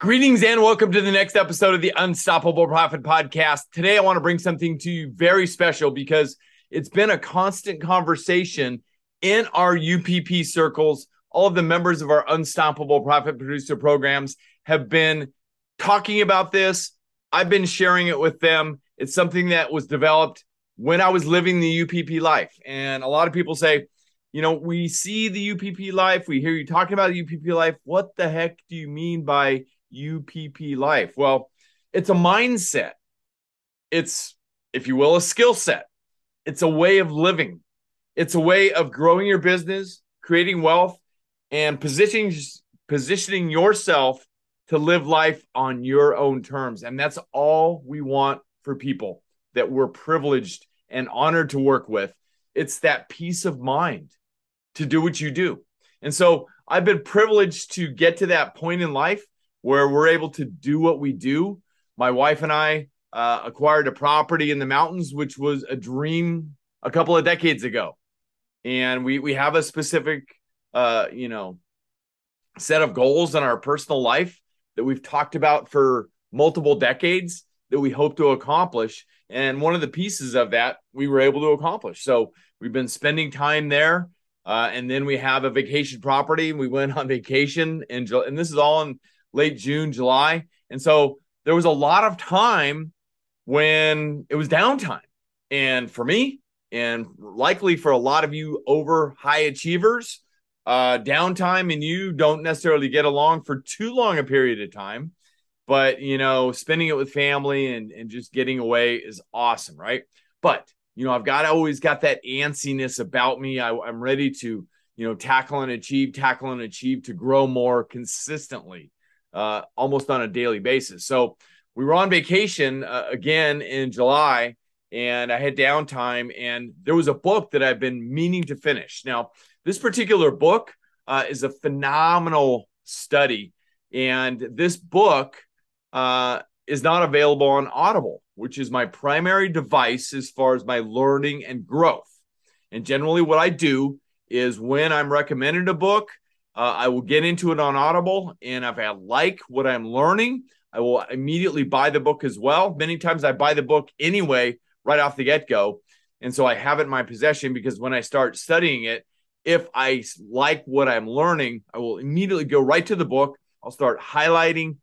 Greetings and welcome to the next episode of the Unstoppable Profit Podcast. Today, I want to bring something to you very special because it's been a constant conversation in our UPP circles. All of the members of our Unstoppable Profit Producer programs have been talking about this. I've been sharing it with them. It's something that was developed when I was living the UPP life. And a lot of people say, you know, we see the UPP life, we hear you talking about the UPP life. What the heck do you mean by UPP life? Well, it's a mindset. It's, if you will, a skill set. It's a way of living. It's a way of growing your business, creating wealth, and positioning positioning yourself to live life on your own terms. And that's all we want for people that we're privileged and honored to work with. It's that peace of mind to do what you do. And so I've been privileged to get to that point in life where we're able to do what we do. My wife and I uh, acquired a property in the mountains, which was a dream a couple of decades ago, and we we have a specific, uh, you know, set of goals in our personal life that we've talked about for multiple decades that we hope to accomplish. And one of the pieces of that we were able to accomplish. So we've been spending time there. Uh, and then we have a vacation property. We went on vacation, and, and this is all in late June, July. And so there was a lot of time when it was downtime. And for me, and likely for a lot of you over high achievers, uh, downtime and you don't necessarily get along for too long a period of time. But, you know, spending it with family and, and just getting away is awesome, right? But, you know, I've got always got that antsiness about me. I, I'm ready to, you know, tackle and achieve, tackle and achieve to grow more consistently uh, almost on a daily basis. So we were on vacation uh, again in July and I had downtime and there was a book that I've been meaning to finish. Now, this particular book uh, is a phenomenal study and this book uh, is not available on Audible, which is my primary device as far as my learning and growth. And generally, what I do is when I'm recommended a book, uh, I will get into it on Audible, and if I like what I'm learning, I will immediately buy the book as well. Many times I buy the book anyway, right off the get go. And so I have it in my possession because when I start studying it, if I like what I'm learning, I will immediately go right to the book. I'll start highlighting,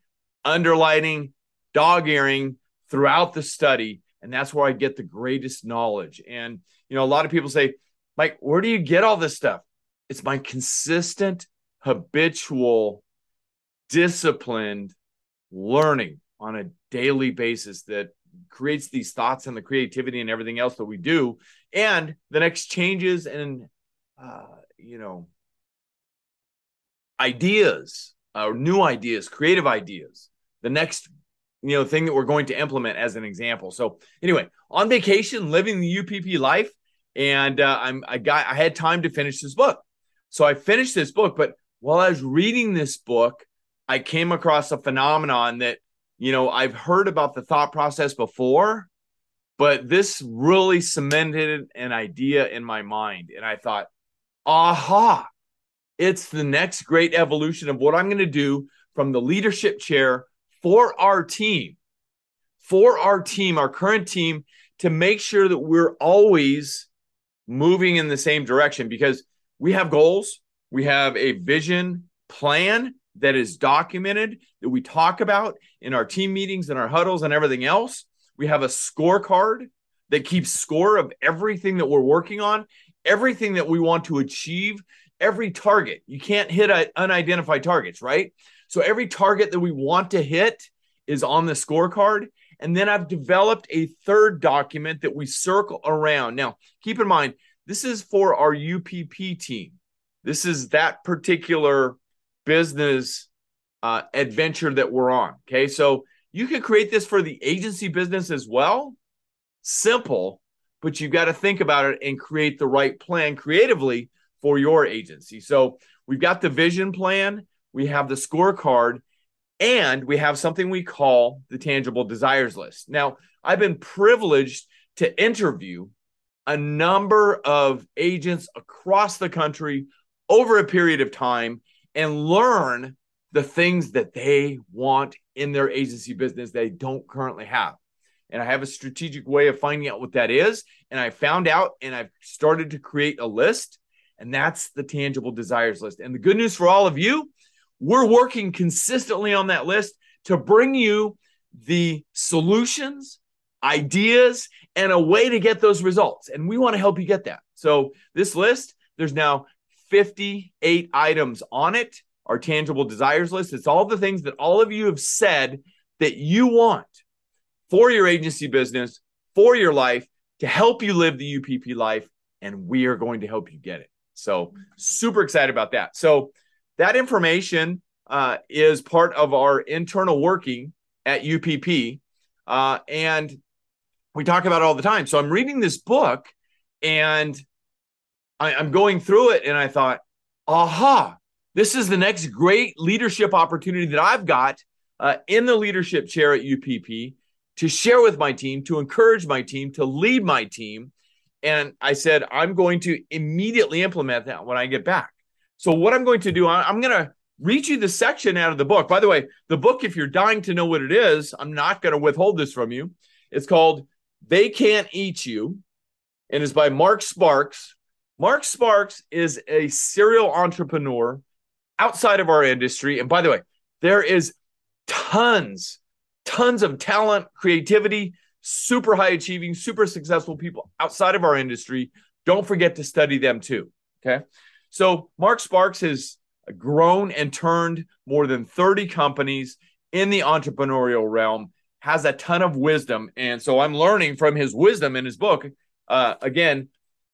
underlining, dog earing throughout the study. And that's where I get the greatest knowledge. And, you know, a lot of people say, Mike, where do you get all this stuff? It's my consistent habitual, disciplined learning on a daily basis that creates these thoughts and the creativity and everything else that we do. And the next changes and uh, you know ideas uh, new ideas creative ideas. The next you know thing that we're going to implement as an example. So anyway on vacation living the upp life and uh, i'm i got i had time to finish this book. So i finished this book but while I was reading this book, I came across a phenomenon that, you know, I've heard about the thought process before, but this really cemented an idea in my mind. And I thought, aha, it's the next great evolution of what I'm going to do from the leadership chair for our team, for our team, our current team, to make sure that we're always moving in the same direction because we have goals, we have a vision plan that is documented that we talk about in our team meetings and our huddles and everything else. We have a scorecard that keeps score of everything that we're working on, everything that we want to achieve, every target. You can't hit unidentified targets, right? So every target that we want to hit is on the scorecard. And then I've developed a third document that we circle around. Now, keep in mind, this is for our UPP team. This is that particular business uh, adventure that we're on. Okay. So you can create this for the agency business as well. Simple, but you've got to think about it and create the right plan creatively for your agency. So we've got the vision plan, we have the scorecard, and we have something we call the tangible desires list. Now, I've been privileged to interview a number of agents across the country over a period of time and learn the things that they want in their agency business they don't currently have. And I have a strategic way of finding out what that is. And I found out and I've started to create a list, and that's the tangible desires list. And the good news for all of you, we're working consistently on that list to bring you the solutions, ideas, and a way to get those results. And we want to help you get that. So, this list, there's now 58 items on it, our tangible desires list. It's all the things that all of you have said that you want for your agency business, for your life, to help you live the UPP life. And we are going to help you get it. So, super excited about that. So, that information uh, is part of our internal working at UPP. Uh, and we talk about it all the time. So, I'm reading this book and I, I'm going through it and I thought, aha, this is the next great leadership opportunity that I've got uh, in the leadership chair at UPP to share with my team, to encourage my team, to lead my team. And I said, I'm going to immediately implement that when I get back. So, what I'm going to do, I'm going to read you the section out of the book. By the way, the book, if you're dying to know what it is, I'm not going to withhold this from you. It's called They Can't Eat You, and it's by Marc Sparks. Marc Sparks is a serial entrepreneur outside of our industry. And by the way, there is tons, tons of talent, creativity, super high achieving, super successful people outside of our industry. Don't forget to study them too. Okay. So Marc Sparks has grown and turned more than 30 companies in the entrepreneurial realm, has a ton of wisdom. And so I'm learning from his wisdom in his book. Uh, again,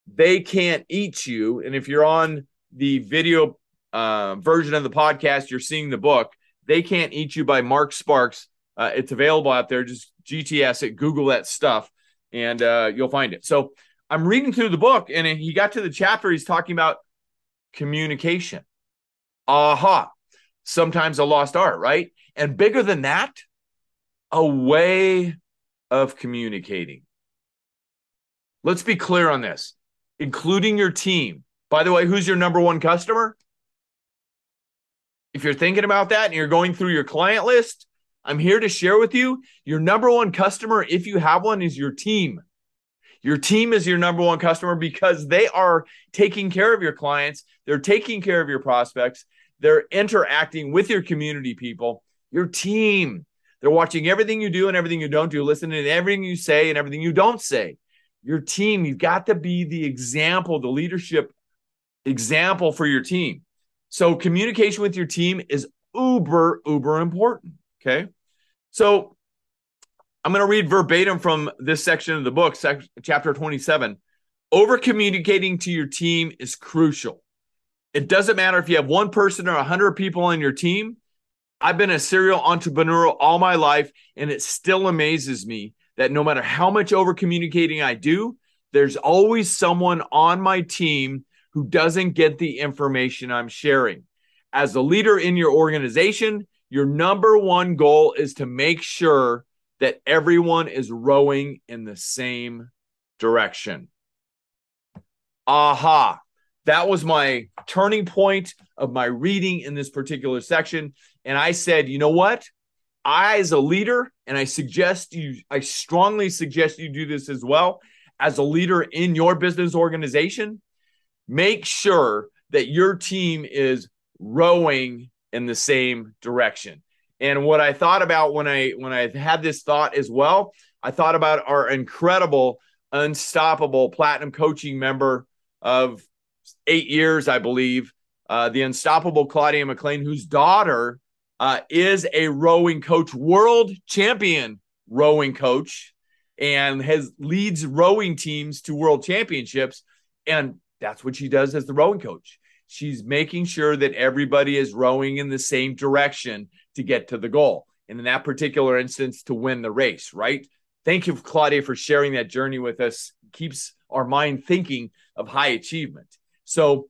they can't eat you. And if you're on the video uh, version of the podcast, you're seeing the book. They Can't Eat You by Marc Sparks. Uh, it's available out there. Just GTS it, Google that stuff, and uh, you'll find it. So I'm reading through the book, and he got to the chapter he's talking about communication. Aha. Sometimes a lost art, right? And bigger than that, a way of communicating. Let's be clear on this including your team. By the way, who's your number one customer? If you're thinking about that and you're going through your client list, I'm here to share with you your number one customer, if you have one, is your team. Your team is your number one customer because they are taking care of your clients, they're taking care of your prospects, they're interacting with your community people, your team. They're watching everything you do and everything you don't do, listening to everything you say and everything you don't say your team, you've got to be the example, the leadership example for your team. So communication with your team is uber, uber important. Okay. So I'm going to read verbatim from this section of the book, sec- chapter 27. Over communicating to your team is crucial. It doesn't matter if you have one person or 100 people on your team. I've been a serial entrepreneur all my life, and it still amazes me that no matter how much over communicating I do, there's always someone on my team who doesn't get the information I'm sharing. As a leader in your organization, your number one goal is to make sure that everyone is rowing in the same direction. Aha. That was my turning point of my reading in this particular section. And I said, you know what? I, as a leader, and I suggest you, I strongly suggest you do this as well, as a leader in your business organization, make sure that your team is rowing in the same direction. And what I thought about when I when I had this thought as well, I thought about our incredible, unstoppable platinum coaching member of eight years, I believe, uh, the unstoppable Claudia McLean, whose daughter uh, is a rowing coach, world champion rowing coach, and has leads rowing teams to world championships. And that's what she does as the rowing coach. She's making sure that everybody is rowing in the same direction to get to the goal. And in that particular instance, to win the race, right? Thank you, Claudia, for sharing that journey with us. Keeps our mind thinking of high achievement. So,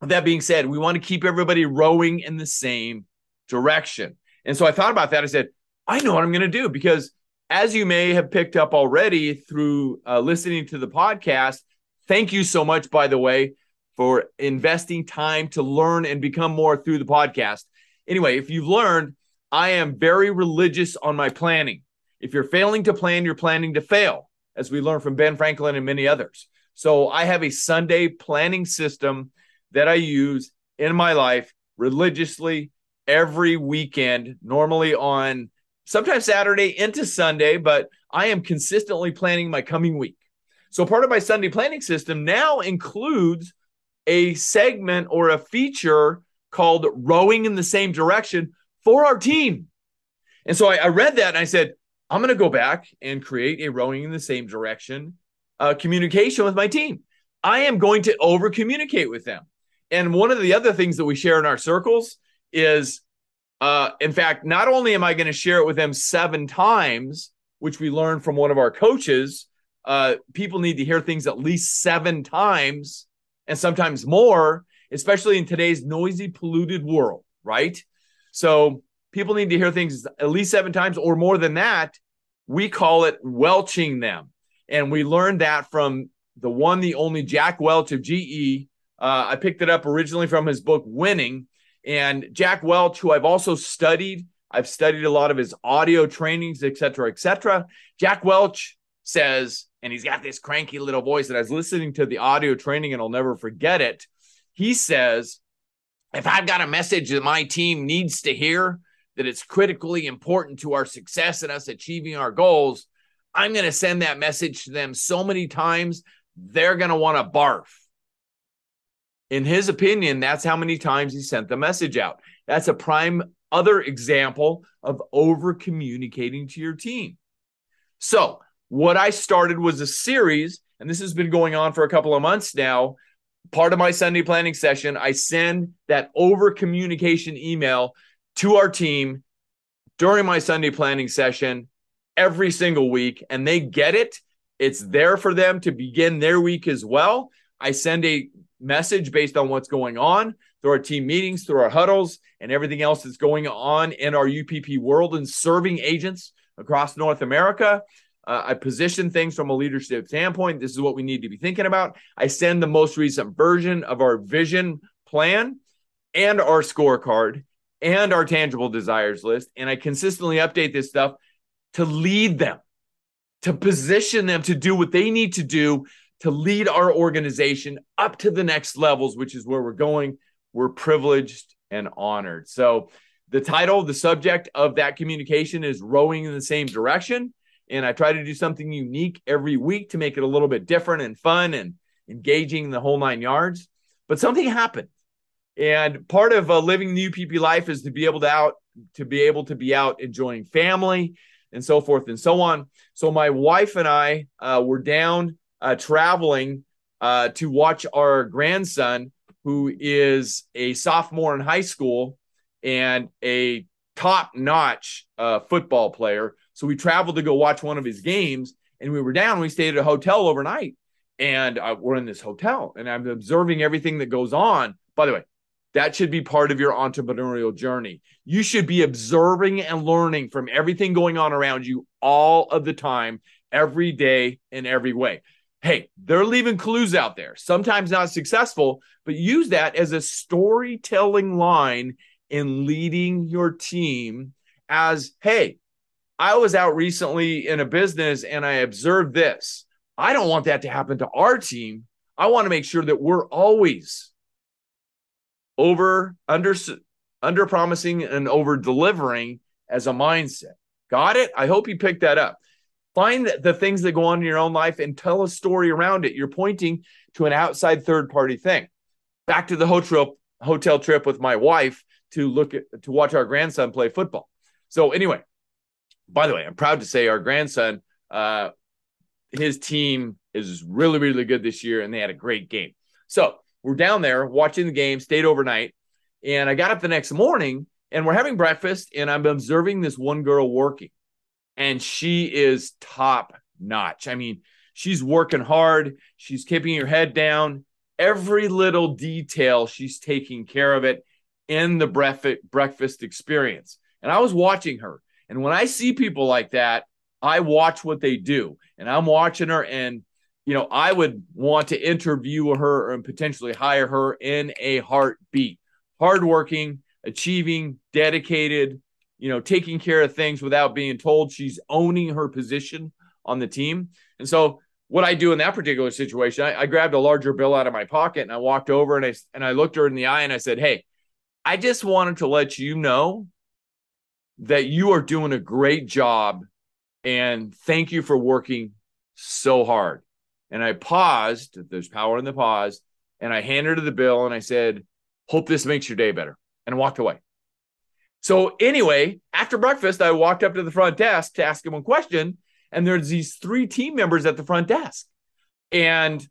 that being said, we want to keep everybody rowing in the same direction. And so I thought about that. I said, I know what I'm going to do because, as you may have picked up already through uh, listening to the podcast, thank you so much, by the way, for investing time to learn and become more through the podcast. Anyway, if you've learned, I am very religious on my planning. If you're failing to plan, you're planning to fail, as we learned from Ben Franklin and many others. So I have a Sunday planning system that I use in my life religiously every weekend, normally on sometimes Saturday into Sunday, but I am consistently planning my coming week. So part of my Sunday planning system now includes a segment or a feature called Rowing in the Same Direction for our team. And so I, I read that and I said, I'm going to go back and create a Rowing in the Same Direction uh, communication with my team. I am going to over communicate with them. And one of the other things that we share in our circles is, uh, in fact, not only am I going to share it with them seven times, which we learned from one of our coaches, uh, people need to hear things at least seven times and sometimes more, especially in today's noisy, polluted world, right? So people need to hear things at least seven times or more than that. We call it welching them. And we learned that from the one, the only Jack Welch of GE. Uh, I picked it up originally from his book, Winning. And Jack Welch, who I've also studied, I've studied a lot of his audio trainings, et cetera, et cetera. Jack Welch says, and he's got this cranky little voice that I was listening to the audio training and I'll never forget it. He says, if I've got a message that my team needs to hear, that it's critically important to our success and us achieving our goals, I'm going to send that message to them so many times, they're going to want to barf. In his opinion, that's how many times he sent the message out. That's a prime other example of over communicating to your team. So, what I started was a series, and this has been going on for a couple of months now. Part of my Sunday planning session, I send that over communication email to our team during my Sunday planning session every single week, and they get it. It's there for them to begin their week as well. I send a message based on what's going on through our team meetings, through our huddles, and everything else that's going on in our UPP world and serving agents across North America. Uh, I position things from a leadership standpoint. This is what we need to be thinking about. I send the most recent version of our vision plan and our scorecard and our tangible desires list. And I consistently update this stuff to lead them, to position them to do what they need to do to lead our organization up to the next levels, which is where we're going. We're privileged and honored. So, the title, the subject of that communication is Rowing in the Same Direction and I try to do something unique every week to make it a little bit different and fun and engaging the whole nine yards. But something happened, and part of uh, living the UPP life is to be able to out to be able to be out enjoying family and so forth and so on. So my wife and I uh, were down uh, traveling uh, to watch our grandson, who is a sophomore in high school and a top-notch uh, football player so we traveled to go watch one of his games, and we were down. We stayed at a hotel overnight, and uh, we're in this hotel, and I'm observing everything that goes on. By the way, that should be part of your entrepreneurial journey. You should be observing and learning from everything going on around you all of the time, every day, in every way. Hey, they're leaving clues out there, sometimes not successful, but use that as a storytelling line in leading your team as hey, I was out recently in a business and I observed this. I don't want that to happen to our team. I want to make sure that we're always over under under promising and over delivering as a mindset. Got it? I hope you picked that up. Find the things that go on in your own life and tell a story around it. You're pointing to an outside third party thing. Back to the hotel hotel trip with my wife to look at to watch our grandson play football. So anyway, by the way, I'm proud to say our grandson, uh, his team is really, really good this year, and they had a great game. So we're down there watching the game, stayed overnight, and I got up the next morning and we're having breakfast, and I'm observing this one girl working, and she is top notch. I mean, she's working hard, she's keeping her head down. Every little detail, she's taking care of it in the breakfast experience. And I was watching her. And when I see people like that, I watch what they do. And I'm watching her and you know, I would want to interview her and potentially hire her in a heartbeat. Hardworking, achieving, dedicated, you know, taking care of things without being told she's owning her position on the team. And so what I do in that particular situation, I, I, grabbed a larger bill out of my pocket and I walked over and I and I looked her in the eye and I said, "Hey, I just wanted to let you know that you are doing a great job and thank you for working so hard." And I paused. There's power in the pause, and I handed her the bill and I said, "Hope this makes your day better," and walked away. So anyway, after breakfast, I walked up to the front desk to ask him a question and there's these three team members at the front desk. And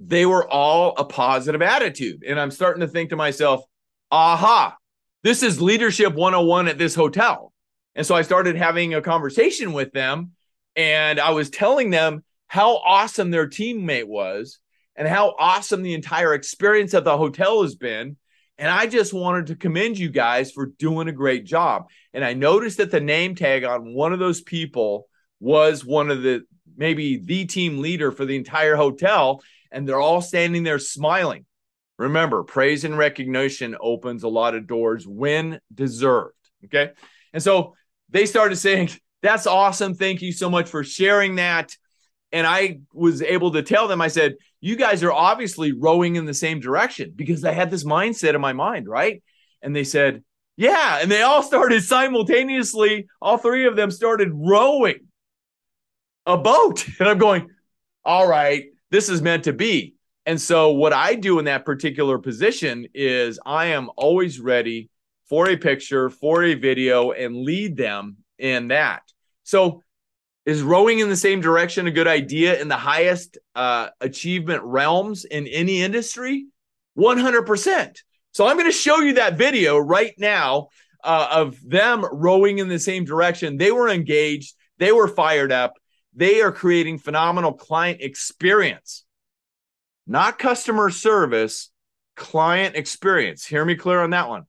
they were all a positive attitude. And I'm starting to think to myself, aha, this is leadership 101 at this hotel. And so I started having a conversation with them and I was telling them how awesome their teammate was and how awesome the entire experience at the hotel has been. And I just wanted to commend you guys for doing a great job. And I noticed that the name tag on one of those people was one of the maybe the team leader for the entire hotel, and they're all standing there smiling. Remember, praise and recognition opens a lot of doors when deserved. Okay. And so they started saying, That's awesome. Thank you so much for sharing that. And I was able to tell them, I said, You guys are obviously rowing in the same direction because I had this mindset in my mind, right? And they said, Yeah. And they all started simultaneously, all three of them started rowing a boat. And I'm going, all right, this is meant to be. And so, what I do in that particular position is I am always ready for a picture, for a video, and lead them in that. So, is rowing in the same direction a good idea in the highest uh, achievement realms in any industry? 100%. So, I'm going to show you that video right now uh, of them rowing in the same direction. They were engaged, they were fired up, they are creating phenomenal client experience, not customer service, client experience. Hear me clear on that one.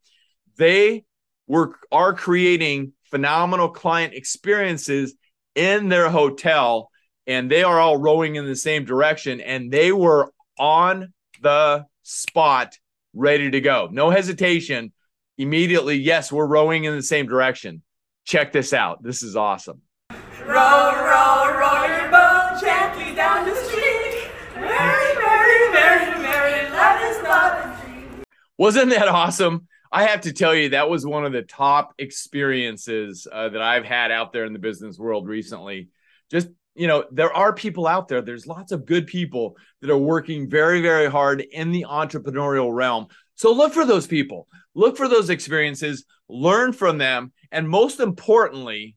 They were are creating phenomenal client experiences in their hotel and they are all rowing in the same direction and they were on the spot ready to go. No hesitation. Immediately, yes, we're rowing in the same direction. Check this out. This is awesome. Row, row, row your boat gently down the street. Mary, Mary, Mary, Mary, love is not a dream. Wasn't that awesome? I have to tell you, that was one of the top experiences uh, that I've had out there in the business world recently. Just, you know, there are people out there, there's lots of good people that are working very, very hard in the entrepreneurial realm. So look for those people, look for those experiences, learn from them, and most importantly,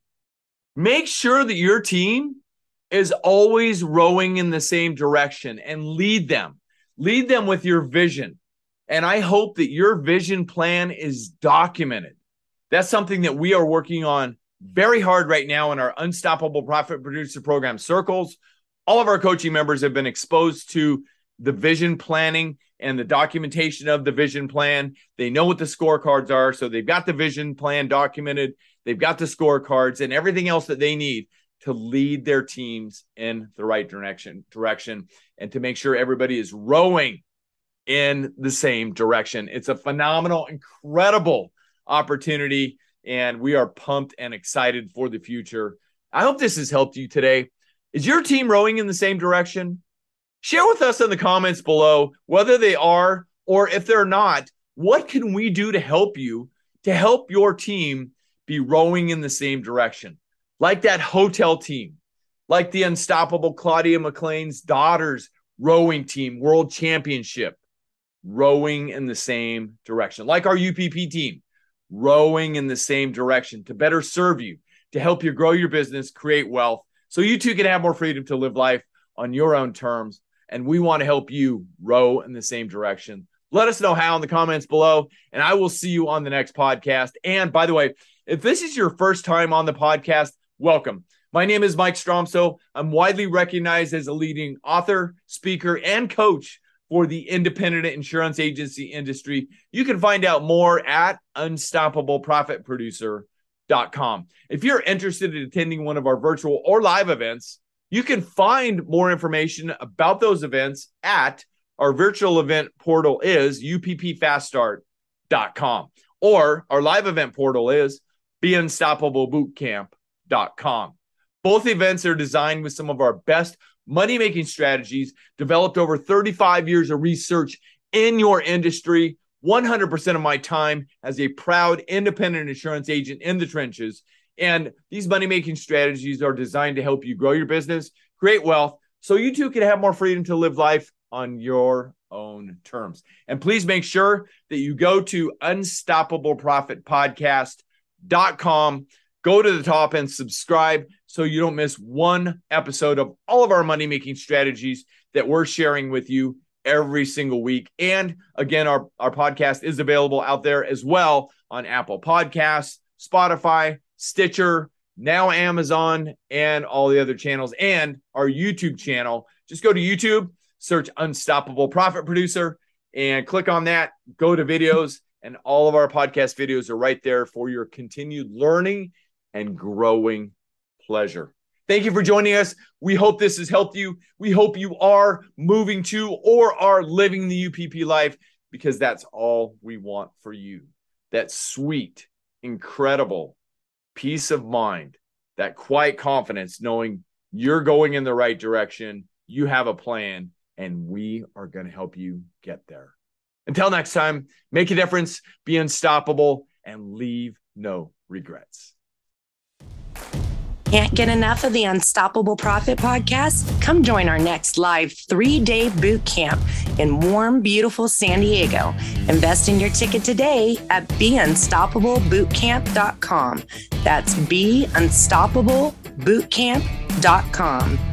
Make sure that your team is always rowing in the same direction and lead them. Lead them with your vision. And I hope that your vision plan is documented. That's something that we are working on very hard right now in our Unstoppable Profit Producer Program circles. All of our coaching members have been exposed to the vision planning and the documentation of the vision plan. They know what the scorecards are. So they've got the vision plan documented. They've got the scorecards and everything else that they need to lead their teams in the right direction direction and to make sure everybody is rowing in the same direction. It's a phenomenal, incredible opportunity and we are pumped and excited for the future. I hope this has helped you today. Is your team rowing in the same direction? Share with us in the comments below whether they are or if they're not, what can we do to help you to help your team be rowing in the same direction, like that hotel team, like the unstoppable Claudia McLean's daughters rowing team, world championship, rowing in the same direction, like our UPP team, rowing in the same direction to better serve you, to help you grow your business, create wealth, so you too can have more freedom to live life on your own terms. And we want to help you row in the same direction Let us know how in the comments below, and I will see you on the next podcast. And by the way, if this is your first time on the podcast, welcome. My name is Mike Stromsoe. I'm widely recognized as a leading author, speaker, and coach for the independent insurance agency industry. You can find out more at unstoppableprofitproducer.com. If you're interested in attending one of our virtual or live events, you can find more information about those events at our virtual event portal is uppfaststart.com or our live event portal is beunstoppablebootcamp.com. Both events are designed with some of our best money making strategies developed over 35 years of research in your industry. 100% of my time as a proud independent insurance agent in the trenches. And these money making strategies are designed to help you grow your business, create wealth, so you too can have more freedom to live life on your own terms. And please make sure that you go to unstoppableprofitpodcast.com, go to the top and subscribe so you don't miss one episode of all of our money making strategies that we're sharing with you every single week. And again, our, our podcast is available out there as well on Apple Podcasts, Spotify, Stitcher, now Amazon, and all the other channels, and our YouTube channel. Just go to YouTube, search Unstoppable Profit Producer, and click on that. Go to videos, and all of our podcast videos are right there for your continued learning and growing pleasure. Thank you for joining us. We hope this has helped you. We hope you are moving to or are living the UPP life because that's all we want for you. That sweet, incredible peace of mind, that quiet confidence knowing you're going in the right direction, you have a plan, and we are going to help you get there. Until next time, make a difference, be unstoppable, and leave no regrets. Can't get enough of the Unstoppable Profit podcast? Come join our next live three day boot camp in warm, beautiful San Diego. Invest in your ticket today at beunstoppablebootcamp.com. That's beunstoppablebootcamp.com.